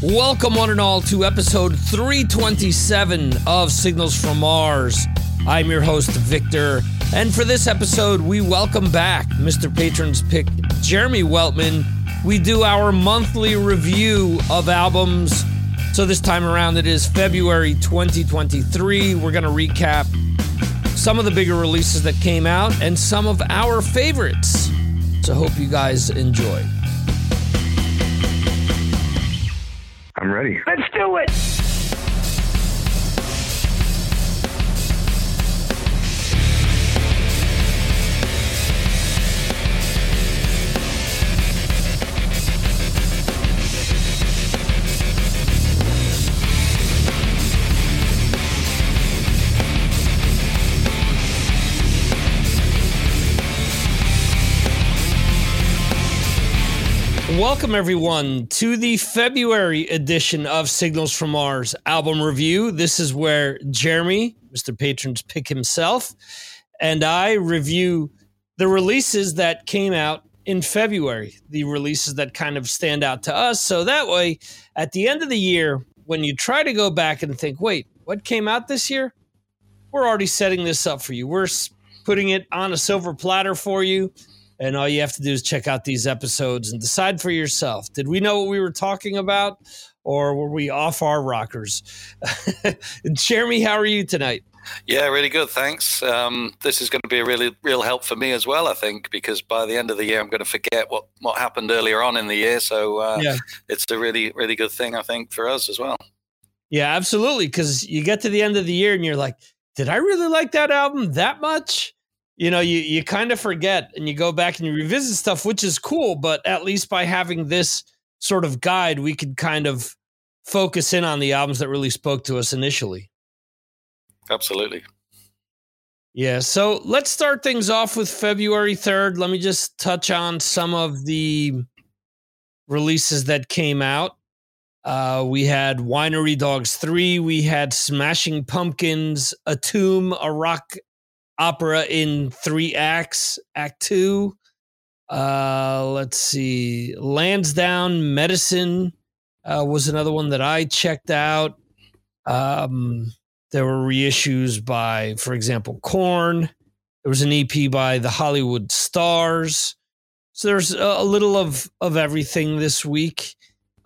Welcome, one and all, to episode 327 of Signals from Mars. I'm your host, Victor, and for this episode, we welcome back Mr. Patron's Pick, Jeremy Weltman. We do our monthly review of albums. So this time around, it is February 2023. We're going to recap some of the bigger releases that came out and some of our favorites. So hope you guys enjoy. I'm ready. Let's do it. Welcome, everyone, to the February edition of Signals from Mars album review. This is where Jeremy, Mr. Patron's pick himself, and I review the releases that came out in February, the releases that kind of stand out to us. So that way, at the end of the year, when you try to go back and think, wait, what came out this year? We're already setting this up for you. We're putting it on a silver platter for you and all you have to do is check out these episodes and decide for yourself. Did we know what we were talking about, or were we off our rockers? Jeremy, how are you tonight? Yeah, really good. Thanks. Um, this is going to be a really real help for me as well, I think, because by the end of the year, I'm going to forget what, what happened earlier on in the year. So uh, yeah. it's a really, really good thing, I think, for us as well. Yeah, absolutely. Because you get to the end of the year and you're like, did I really like that album that much? You know, you, you kind of forget and you go back and you revisit stuff, which is cool. But at least by having this sort of guide, we could kind of focus in on the albums that really spoke to us initially. Absolutely. Yeah. So let's start things off with February 3rd. Let me just touch on some of the releases that came out. Uh, we had Winery Dogs 3. We had Smashing Pumpkins, Atum, a rock opera in three acts. Act two, uh, let's see, Lansdowne Medicine uh, was another one that I checked out. Um, there were reissues by, for example, Korn. There was an EP by the Hollywood Stars. So there's a, a little of of everything this week.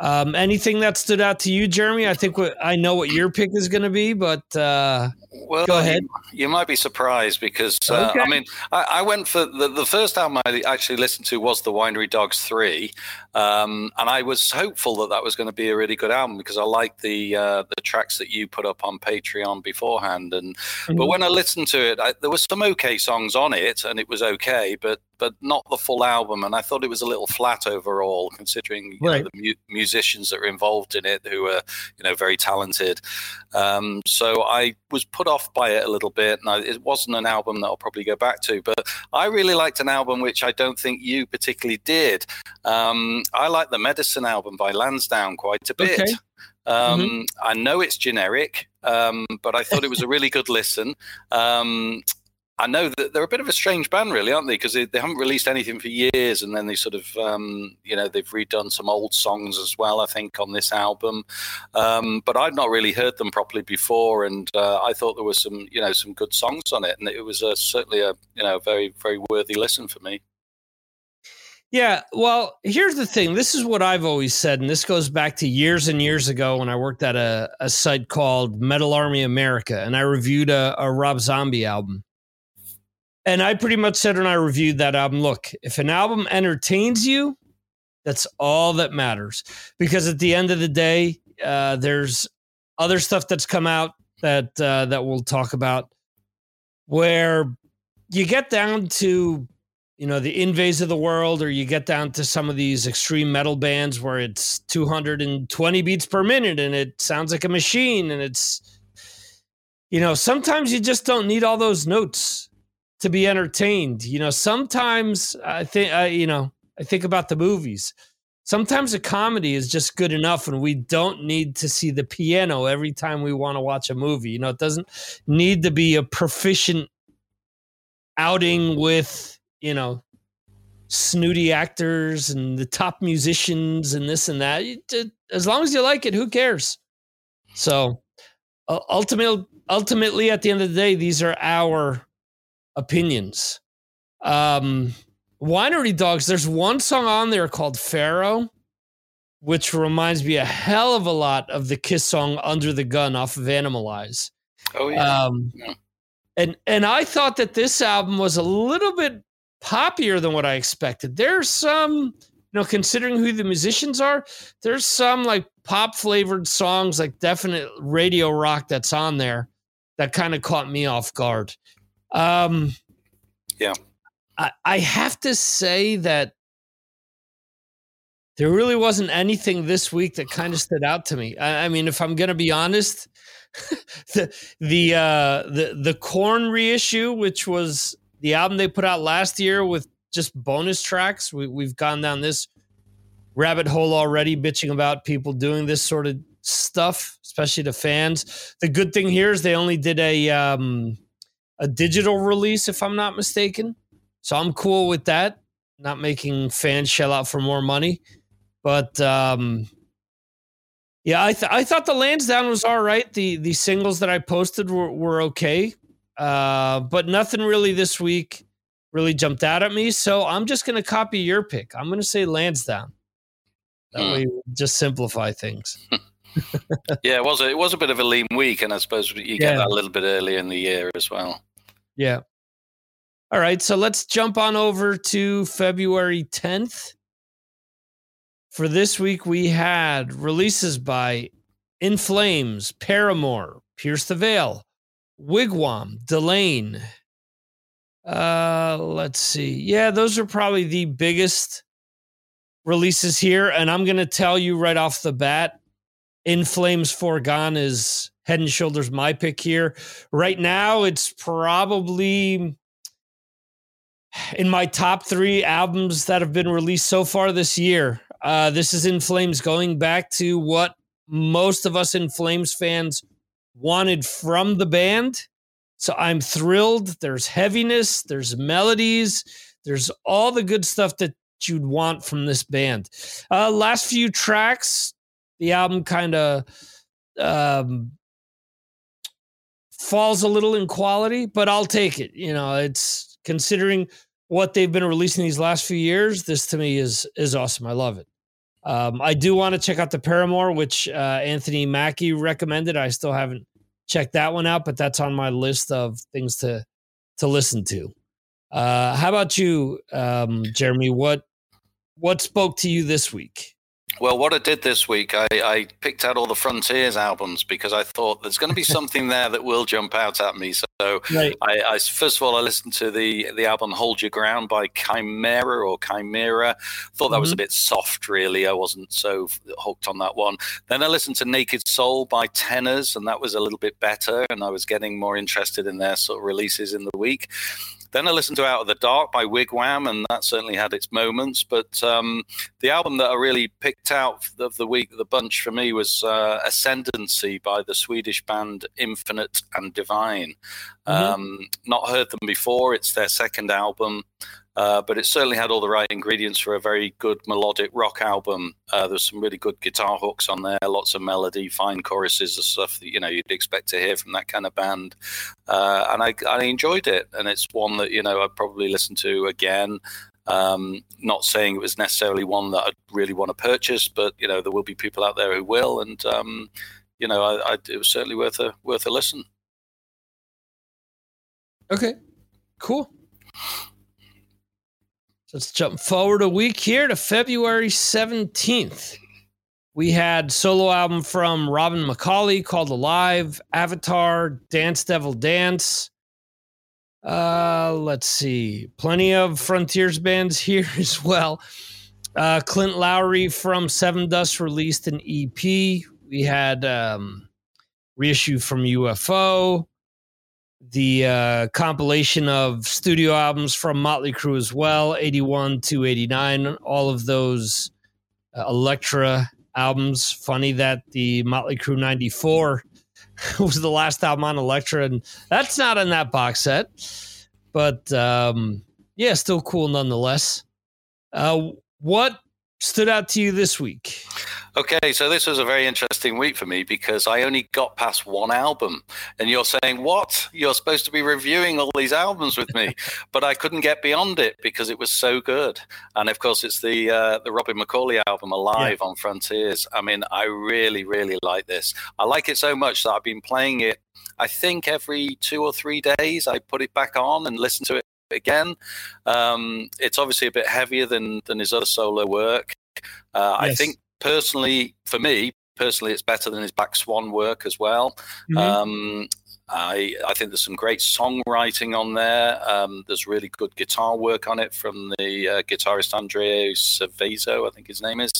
Um, anything that stood out to you, Jeremy? I think what, I know what your pick is going to be, but uh, well, go ahead. You, you, might be surprised because uh, okay. I mean, I, I, went for the, the first album I actually listened to was the Winery Dogs Three, um, and I was hopeful that that was going to be a really good album because I liked the uh, the tracks that you put up on Patreon beforehand. And mm-hmm. but when I listened to it, I, there were some okay songs on it, and it was okay, but but not the full album. And I thought it was a little flat overall, considering right. know, the mu- musicians that were involved in it, who were you know very talented. Um, so I was put off by it a little bit, and I, it wasn't an album that I'll probably go back to. But I really liked an album which I don't think you particularly did. Um, I like the Medicine album by Lansdowne quite a bit. Okay. Um, mm-hmm. I know it's generic, um, but I thought it was a really good listen. Um, I know that they're a bit of a strange band, really, aren't they? Because they, they, haven't released anything for years, and then they sort of, um, you know, they've redone some old songs as well. I think on this album, um, but I'd not really heard them properly before, and uh, I thought there were some, you know, some good songs on it, and it was certainly a, you know, very, very worthy listen for me. Yeah, well, here's the thing. This is what I've always said, and this goes back to years and years ago when I worked at a, a site called Metal Army America, and I reviewed a, a Rob Zombie album and I pretty much said when I reviewed that album, look, if an album entertains you, that's all that matters. Because at the end of the day, uh, there's other stuff that's come out that uh, that we'll talk about, where you get down to you know the Yngwies of the world, or you get down to some of these extreme metal bands where it's 220 beats per minute and it sounds like a machine, and it's you know sometimes you just don't need all those notes to be entertained. You know, sometimes I think, you know, I think about the movies. Sometimes a comedy is just good enough, and we don't need to see the piano every time we want to watch a movie. You know, it doesn't need to be a proficient outing with, you know, snooty actors and the top musicians and this and that. As long as you like it, who cares? So ultimately, ultimately, at the end of the day, these are our opinions. Um, Winery Dogs. There's one song on there called Pharaoh, which reminds me a hell of a lot of the Kiss song "Under the Gun" off of Animalize. Oh yeah. Um, yeah. And and I thought that this album was a little bit poppier than what I expected. There's some, you know, considering who the musicians are, there's some like pop flavored songs, like definite radio rock that's on there that kind of caught me off guard. Um, yeah. I, I have to say that there really wasn't anything this week that kind of stood out to me. I, I mean, if I'm going to be honest, the the uh, the the Korn reissue, which was the album they put out last year with just bonus tracks. We, we've gone down this rabbit hole already, bitching about people doing this sort of stuff, especially to fans. The good thing here is they only did a um, a digital release, if I'm not mistaken. So I'm cool with that. Not making fans shell out for more money, but um, yeah, I th- I thought the Lansdowne was all right. The the singles that I posted were, were okay. Uh, but nothing really this week really jumped out at me. So I'm just going to copy your pick. I'm going to say Lansdowne. That hmm. way, just simplify things. yeah, it was a, it was a bit of a lean week, and I suppose you get yeah. that a little bit earlier in the year as well. Yeah. All right, so let's jump on over to February 10th. For this week, we had releases by In Flames, Paramore, Pierce the Veil, Wigwam, Delain. Uh, let's see. Yeah, those are probably the biggest releases here. And I'm going to tell you right off the bat In Flames Foregone is head and shoulders my pick here. Right now, it's probably in my top three albums that have been released so far this year. Uh, this is In Flames going back to what most of us In Flames fans wanted from the band. So I'm thrilled. There's heaviness, there's melodies, there's all the good stuff that you'd want from this band. Uh, last few tracks, the album kind of um, falls a little in quality, but I'll take it. You know, it's considering what they've been releasing these last few years. This to me is is awesome. I love it. Um, I do want to check out the Paramore, which uh, Anthony Mackie recommended. I still haven't checked that one out, but that's on my list of things to to listen to. Uh, how about you, um, Jeremy? What what spoke to you this week? Well, what I did this week, I, I, picked out all the Frontiers albums because I thought there's going to be something there that will jump out at me. So, right. I, I, first of all, I listened to the the album "Hold Your Ground" by Khymera or Khymera. Thought that mm-hmm. was a bit soft, really. I wasn't so hooked on that one. Then I listened to "Naked Soul" by Tenors, and that was a little bit better. And I was getting more interested in their sort of releases in the week. Then I listened to Out of the Dark by Wigwam, and that certainly had its moments. But um, the album that I really picked out of the week, the bunch for me, was uh, Ascendancy by the Swedish band Infinite and Divine. Mm-hmm. Um, not heard them before. It's their second album. Uh, but it certainly had all the right ingredients for a very good melodic rock album. Uh, there's some really good guitar hooks on there, lots of melody, fine choruses, and stuff that you know you'd expect to hear from that kind of band. Uh, and I, I enjoyed it, and it's one that you know I'd probably listen to again. Um, not saying it was necessarily one that I'd really want to purchase, but you know there will be people out there who will, and um, you know I, I, it was certainly worth a worth a listen. Okay, cool. Let's jump forward a week here to February 17th. We had solo album from Robin McAuley called Alive, Avatar, Dance Devil Dance. Uh, let's see. Plenty of Frontiers bands here as well. Uh, Clint Lowery from Sevendust released an EP. We had um, reissue from UFO the uh, compilation of studio albums from Motley Crue as well, 81 to 89, all of those uh, Elektra albums. Funny that the Motley Crue 94 was the last album on Elektra, and that's not in that box set. But um, yeah, still cool nonetheless. Uh, what stood out to you this week? Okay, so this was a very interesting week for me because I only got past one album. And you're saying, What? You're supposed to be reviewing all these albums with me. but I couldn't get beyond it because it was so good. And of course, it's the uh, the Robin McAuley album, Alive yeah. on Frontiers. I mean, I really, really like this. I like it so much that I've been playing it, I think, every two or three days. I put it back on and listen to it again. Um, it's obviously a bit heavier than than his other solo work. Uh, yes. I think personally, for me personally, it's better than his Black Swan work as well. Mm-hmm. Um, I, I think there's some great songwriting on there. Um, there's really good guitar work on it from the uh, guitarist Andrea Seveso, I think his name is.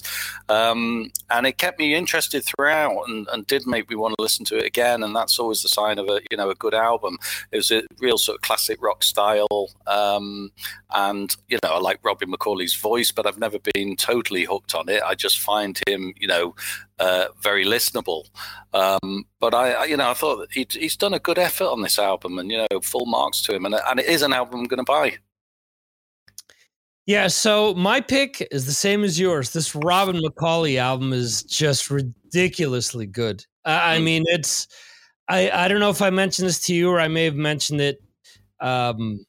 Um, and it kept me interested throughout and, and did make me want to listen to it again. And that's always the sign of a you know a good album. It was a real sort of classic rock style. Um, and you know I like Robin McAuley's voice, but I've never been totally hooked on it. I just find him you know uh, very listenable. Um, but I, I, you know, I thought he, he's done a good effort on this album, and you know, full marks to him, and and it is an album I'm going to buy. Yeah, so my pick is the same as yours. This Robin McAuley album is just ridiculously good. I, I mm. mean, it's I I don't know if I mentioned this to you or I may have mentioned it um,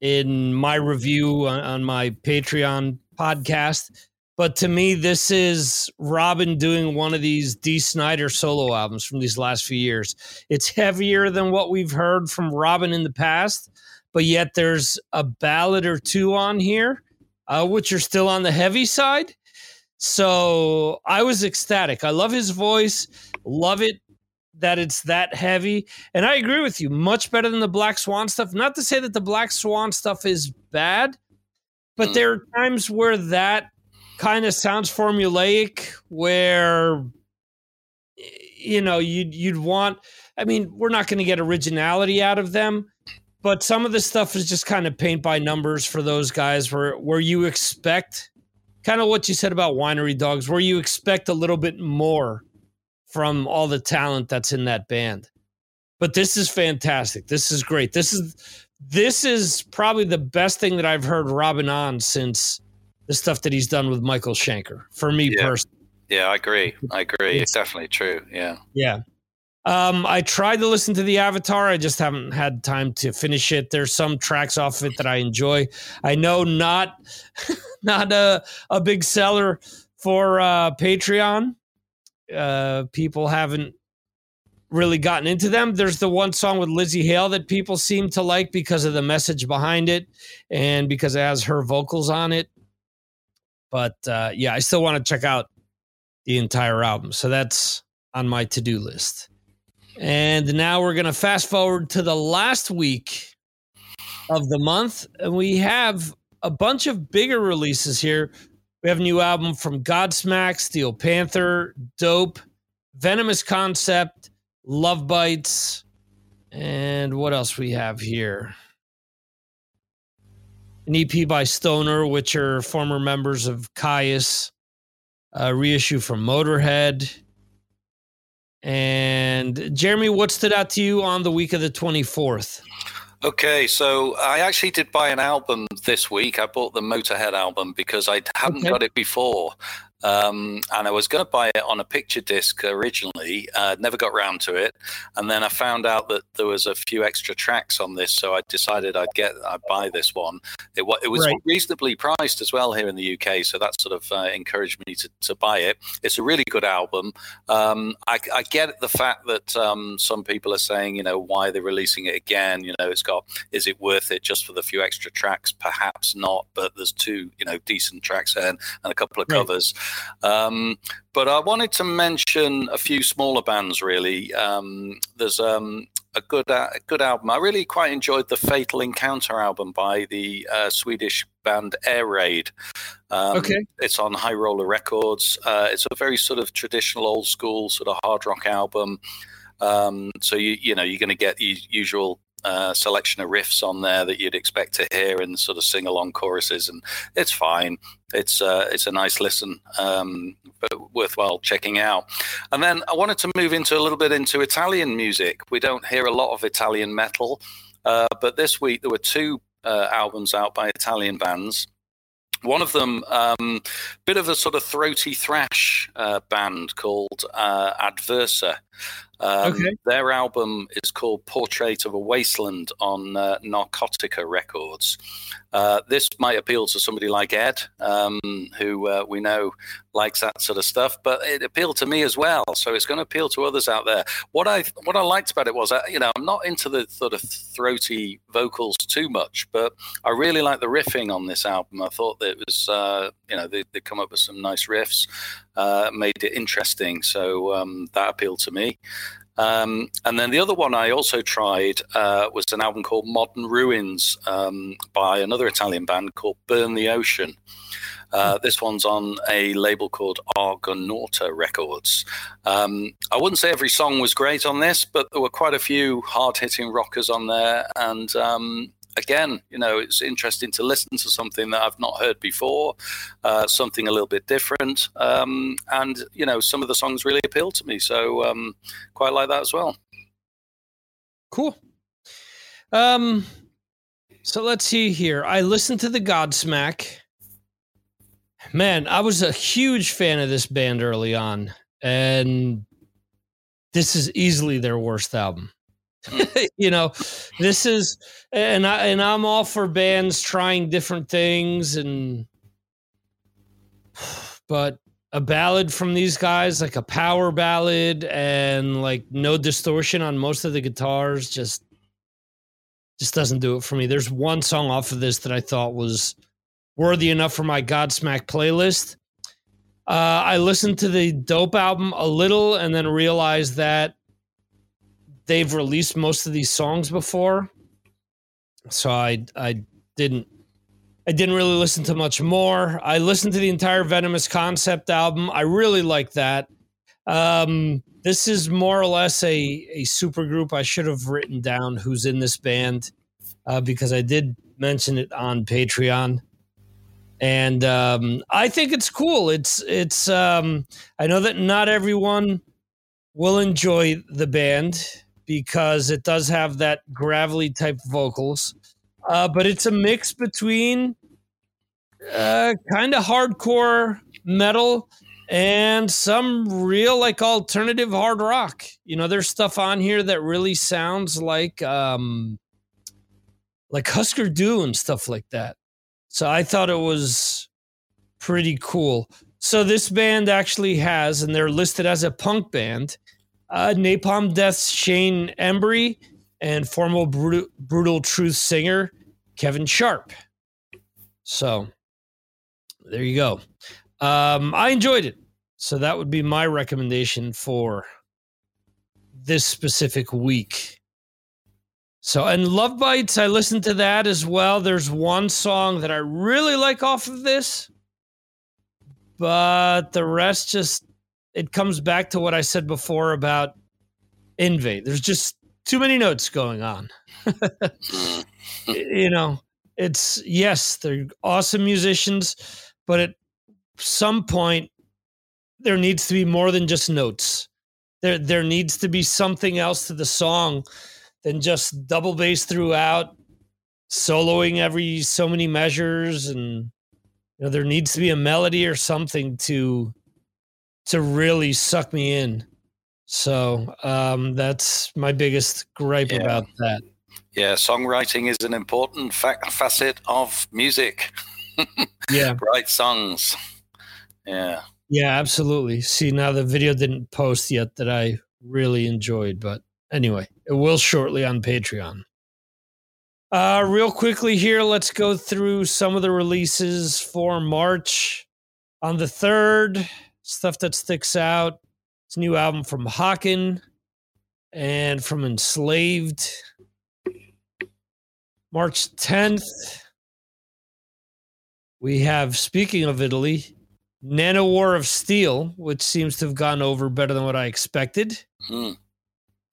in my review on, on my Patreon podcast but to me, this is Robin doing one of these Dee Snider solo albums from these last few years. It's heavier than what we've heard from Robin in the past, but yet there's a ballad or two on here, uh, which are still on the heavy side. So I was ecstatic. I love his voice, love it that it's that heavy. And I agree with you, much better than the Black Swan stuff. Not to say that the Black Swan stuff is bad, but mm. there are times where that kind of sounds formulaic where you know you'd you'd want I mean, we're not going to get originality out of them, but some of the stuff is just kind of paint by numbers for those guys where where you expect kind of what you said about winery dogs where you expect a little bit more from all the talent that's in that band. But this is fantastic. This is great. This is this is probably the best thing that I've heard Robin on since the stuff that he's done with Michael Schenker. For me yeah. personally. Yeah, I agree. I agree. It's, it's definitely true. Yeah. Yeah. Um, I tried to listen to the Avatar. I just haven't had time to finish it. There's some tracks off it that I enjoy. I know not not a a big seller for uh, Patreon. Uh, people haven't really gotten into them. There's the one song with Lzzy Hale that people seem to like because of the message behind it and because it has her vocals on it. But uh, yeah, I still want to check out the entire album. So that's on my to do list. And now we're going to fast forward to the last week of the month. And we have a bunch of bigger releases here. We have a new album from Godsmack, Steel Panther, Dope, Venomous Concept, Love Bites, and what else we have here? An EP by Stoner, which are former members of Kyuss, a uh, reissue from Motorhead. And Jeremy, what stood out to you on the week of the 24th? Okay, so I actually did buy an album this week. I bought the Motorhead album because I hadn't okay. got it before. Um, and I was going to buy it on a picture disc originally, uh, never got round to it. And then I found out that there was a few extra tracks on this, so I decided I'd get I'd buy this one. It, it was right. reasonably priced as well here in the UK, so that sort of uh, encouraged me to, to buy it. It's a really good album. Um, I, I, get the fact that um, some people are saying, you know, why they're releasing it again. You know, it's got is it worth it just for the few extra tracks? Perhaps not, but there's two, you know, decent tracks and, and a couple of right. covers. Um, but I wanted to mention a few smaller bands. Really, um, there's um, a good uh, a good album. I really quite enjoyed the Fatal Encounter album by the uh, Swedish band Air Raid. Um, okay, it's on High Roller Records. Uh, it's a very sort of traditional, old school sort of hard rock album. Um, so you you know you're going to get the usual uh, selection of riffs on there that you'd expect to hear in sort of sing along choruses, and it's fine. It's uh, it's a nice listen, um, but worthwhile checking out. And then I wanted to move into a little bit into Italian music. We don't hear a lot of Italian metal, uh, but this week there were two uh, albums out by Italian bands. One of them, um, bit of a sort of throaty thrash uh, band called Adversa. Um, okay. Their album is called Portrait of a Wasteland on uh, Narcotica Records. Uh, this might appeal to somebody like Ed, um, who uh, we know likes that sort of stuff, but it appealed to me as well. So it's going to appeal to others out there. What I what I liked about it was, uh, you know, I'm not into the sort of throaty vocals too much, but I really like the riffing on this album. I thought that it was, uh, you know, they, they come up with some nice riffs, uh, made it interesting. So um, that appealed to me. Um, and then the other one I also tried uh, was an album called Modern Ruins um, by another Italian band called Burn the Ocean. Uh, this one's on a label called Argonauta Records. Um, I wouldn't say every song was great on this, but there were quite a few hard hitting rockers on there. And um, again, you know, it's interesting to listen to something that I've not heard before, uh, something a little bit different. Um, and, you know, some of the songs really appeal to me. So um, quite like that as well. Cool. Um, so let's see here. I listened to the Godsmack. Man, I was a huge fan of this band early on, and this is easily their worst album. you know, this is and I and I'm all for bands trying different things and but a ballad from these guys like a power ballad and like no distortion on most of the guitars just just doesn't do it for me. There's one song off of this that I thought was worthy enough for my Godsmack playlist. Uh, I listened to the Dope album a little and then realized that they've released most of these songs before, so I I didn't I didn't really listen to much more. I listened to the entire Venomous concept album. I really like that. Um, this is more or less a a super group. I should have written down who's in this band uh, because I did mention it on Patreon. And um, I think it's cool. It's it's. Um, I know that not everyone will enjoy the band because it does have that gravelly type vocals. Uh, but it's a mix between uh, kind of hardcore metal and some real like alternative hard rock. You know, there's stuff on here that really sounds like um, like Husker Du and stuff like that. So I thought it was pretty cool. So this band actually has, and they're listed as a punk band uh, Napalm Death's Shane Embury and former Brutal, Brutal Truth singer Kevin Sharp. So there you go. Um, I enjoyed it. So that would be my recommendation for this specific week. So, and Love Bites, I listened to that as well. There's one song that I really like off of this, but the rest just it comes back to what I said before about Yngwie. There's just too many notes going on. Mm-hmm. you know, it's yes, they're awesome musicians, but at some point there needs to be more than just notes. There there needs to be something else to the song than just double bass throughout, soloing every so many measures and you know there needs to be a melody or something to to really suck me in. So um, that's my biggest gripe yeah. about that. Yeah, songwriting is an important fa- facet of music. yeah, write songs. Yeah. Yeah, absolutely. See, now the video didn't post yet that I really enjoyed, but anyway, it will shortly on Patreon. Uh, real quickly here, let's go through some of the releases for March. On the 3rd, stuff that sticks out. It's new album from Haken and from Enslaved. March 10th, we have, speaking of Italy, Nanowar of Steel, which seems to have gone over better than what I expected. Hmm.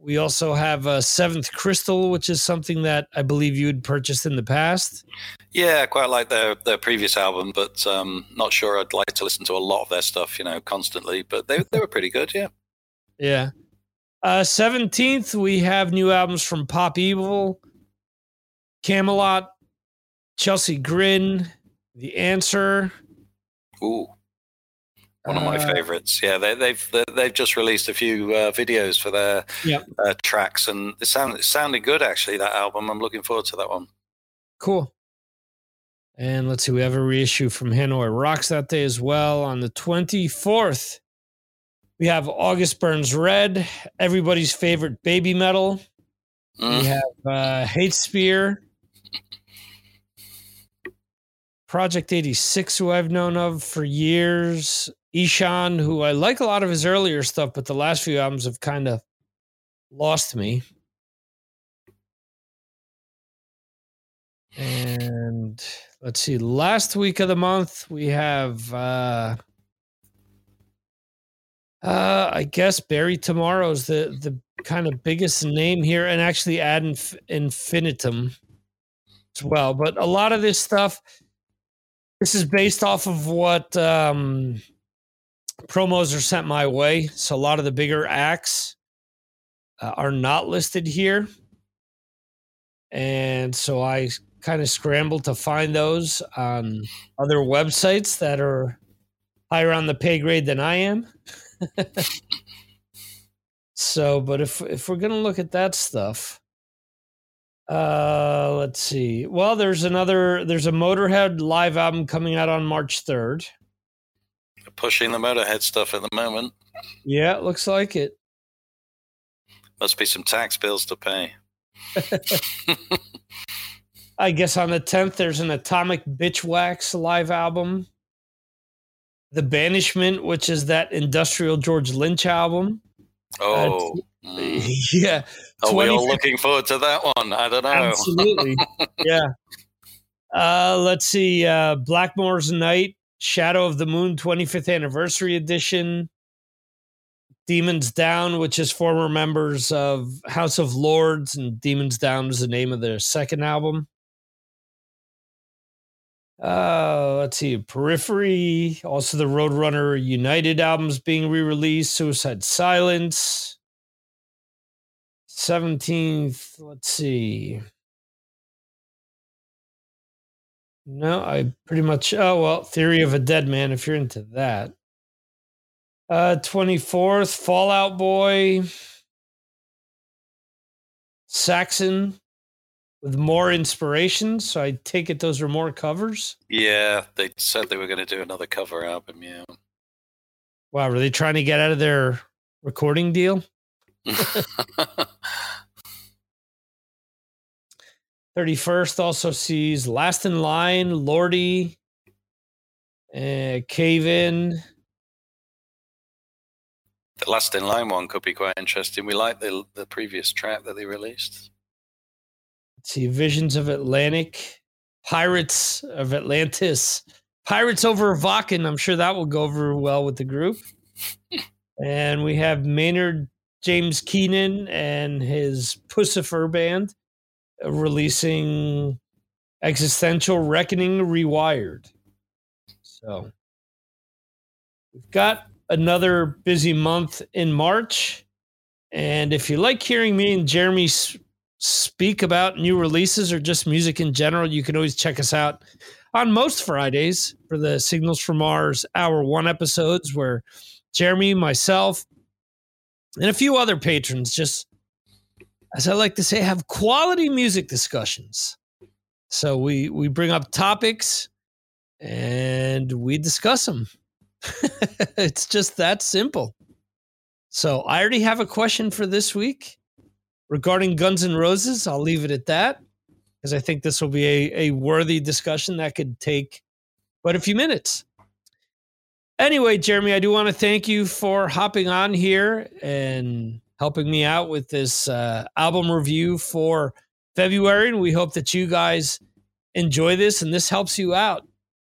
We also have a Seventh Crystal, which is something that I believe you had purchased in the past. Yeah, quite like their their previous album, but um, not sure I'd like to listen to a lot of their stuff, you know, constantly. But they they were pretty good, yeah. Yeah. Uh, seventeenth, we have new albums from Pop Evil, Kamelot, Chelsea Grin, The Answer. Ooh. One of my uh, favorites. Yeah, they, they've they've just released a few uh, videos for their uh, tracks, and it sounded it sounded good actually. That album, I'm looking forward to that one. Cool. And let's see, we have a reissue from Hanoi Rocks that day as well on the 24th. We have August Burns Red, everybody's favorite Babymetal. Mm. We have uh, Hate Spear, Project 86, who I've known of for years. Ihsahn, who I like a lot of his earlier stuff, but the last few albums have kind of lost me. And let's see, last week of the month, we have, uh, uh, I guess Bury Tomorrow's the, the kind of biggest name here, and actually Ad Inf- Infinitum as well. But a lot of this stuff, this is based off of what um, promos are sent my way. So a lot of the bigger acts uh, are not listed here. And so I kind of scrambled to find those on other websites that are higher on the pay grade than I am. so, but if if we're gonna look at that stuff, uh, let's see. Well, there's another. There's a Motorhead live album coming out on March third. Pushing the Motorhead stuff at the moment. Yeah, it looks like it. Must be some tax bills to pay. I guess on the 10th, there's an Atomic Bitchwax live album. The Banishment, which is that industrial George Lynch album. Oh, mm. yeah. Are we all looking forward to that one? I don't know. Absolutely. yeah. Uh, let's see. Uh, Blackmore's Night, Shadow of the Moon 25th Anniversary Edition. Demons Down, which is former members of House of Lords, and Demons Down is the name of their second album. Uh, let's see, Periphery, also the Roadrunner United albums being re-released, Suicide Silence, 17th, let's see. No, I pretty much, oh, well, Theory of a Deadman, if you're into that. Uh, 24th, Fall Out Boy, Saxon with more inspiration. So I take it those are more covers. Yeah, they said they were going to do another cover album. Yeah. Wow, were they trying to get out of their recording deal? 31st also sees Last in Line, Lordi, uh, Cave In. The Last in Line one could be quite interesting. We like the the previous track that they released. Let's see, Visions of Atlantis, Pirates of Atlantis, Pirates over Wacken. I'm sure that will go over well with the group. and we have Maynard James Keenan and his Puscifer band releasing Existential Reckoning Rewired. So we've got another busy month in March. And if you like hearing me and Jeremy speak about new releases or just music in general, you can always check us out on most Fridays for the Signals from Mars Hour One episodes, where Jeremy, myself, and a few other patrons just, as I like to say, have quality music discussions. So we we bring up topics and we discuss them. it's just that simple. So I already have a question for this week regarding Guns N' Roses, I'll leave it at that because I think this will be a, a worthy discussion that could take quite a few minutes. Anyway, Jeremy, I do want to thank you for hopping on here and helping me out with this uh, album review for February. And we hope that you guys enjoy this and this helps you out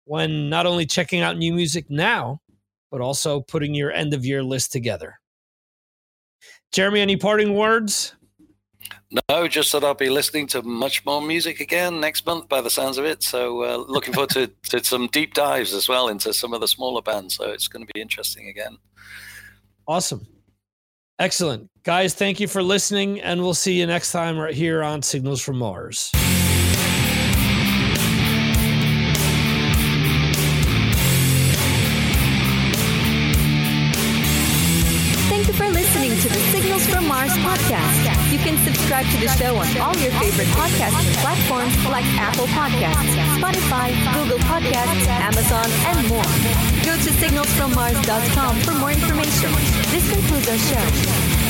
when not only checking out new music now, but also putting your end of year list together. Jeremy, any parting words? No, just that I'll be listening to much more music again next month by the sounds of it. So uh, looking forward to, to some deep dives as well into some of the smaller bands. So it's going to be interesting again. Awesome. Excellent. Guys, thank you for listening, and we'll see you next time right here on Signals from Mars. Thank you for listening to the Signals from Mars podcast. Can subscribe to the show on all your favorite podcast platforms like Apple Podcasts, Spotify, Google Podcasts, Amazon, and more. Go to signalsfrommars.com for more information. This concludes our show.